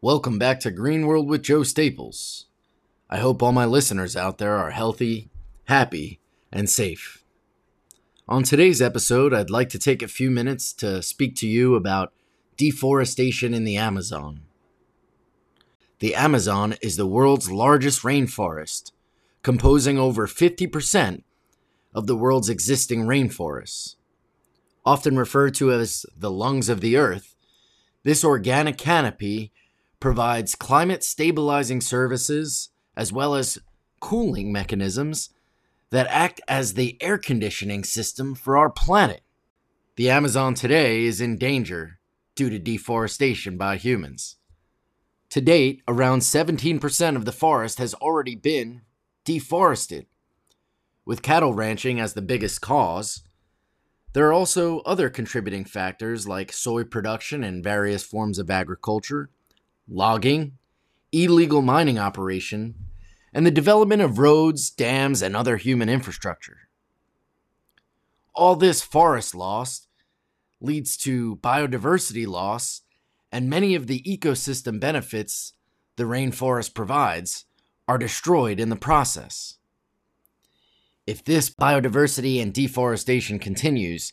Welcome back to Green World with Joe Staples. I hope all my listeners out there are healthy, happy, and safe. On today's episode, I'd like to take a few minutes to speak to you about deforestation in the Amazon. The Amazon is the world's largest rainforest, composing over 50% of the world's existing rainforests. Often referred to as the lungs of the earth, this organic canopy provides climate stabilizing services as well as cooling mechanisms that act as the air conditioning system for our planet. The Amazon today is in danger due to deforestation by humans. To date, around 17% of the forest has already been deforested, with cattle ranching as the biggest cause. There are also other contributing factors like soy production and various forms of agriculture, logging, illegal mining operation, and the development of roads, dams, and other human infrastructure. All this forest loss leads to biodiversity loss, and many of the ecosystem benefits the rainforest provides are destroyed in the process. If this biodiversity and deforestation continues,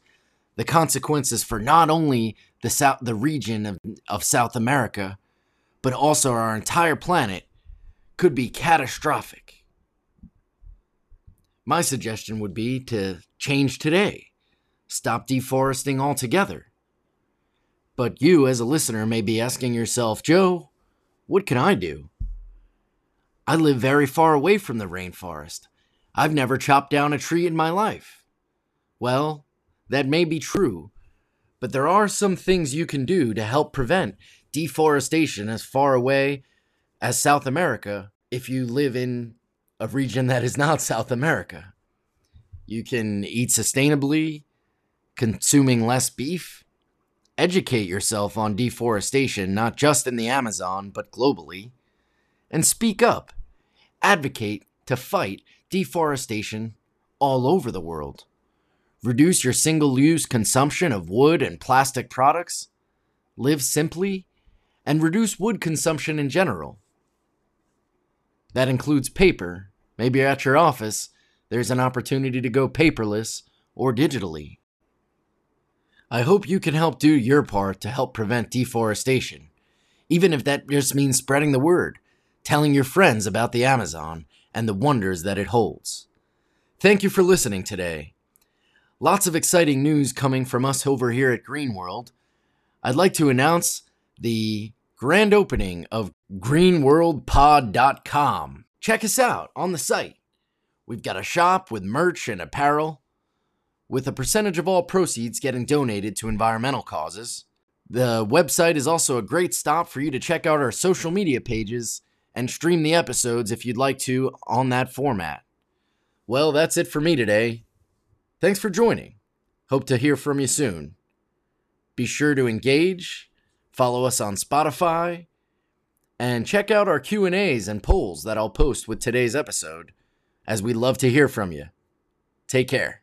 the consequences for not only the south, the region of, of South America, but also our entire planet could be catastrophic. My suggestion would be to change today. Stop deforesting altogether. But you, as a listener, may be asking yourself, Joe, what can I do? I live very far away from the rainforest. I've never chopped down a tree in my life. Well, that may be true, but there are some things you can do to help prevent deforestation as far away as South America if you live in a region that is not South America. You can eat sustainably, consuming less beef, educate yourself on deforestation, not just in the Amazon, but globally, and speak up. Advocate to fight deforestation all over the world. Reduce your single use consumption of wood and plastic products. Live simply and reduce wood consumption in general. That includes paper. Maybe at your office, there's an opportunity to go paperless or digitally. I hope you can help do your part to help prevent deforestation, even if that just means spreading the word, telling your friends about the Amazon and the wonders that it holds. Thank you for listening today. Lots of exciting news coming from us over here at Green World. I'd like to announce the grand opening of greenworldpod.com. Check us out on the site. We've got a shop with merch and apparel, with a percentage of all proceeds getting donated to environmental causes. The website is also a great stop for you to check out our social media pages and stream the episodes if you'd like to on that format. Well, that's it for me today. Thanks for joining. Hope to hear from you soon. Be sure to engage, follow us on Spotify, and check out our Q&As and polls that I'll post with today's episode as we love to hear from you. Take care.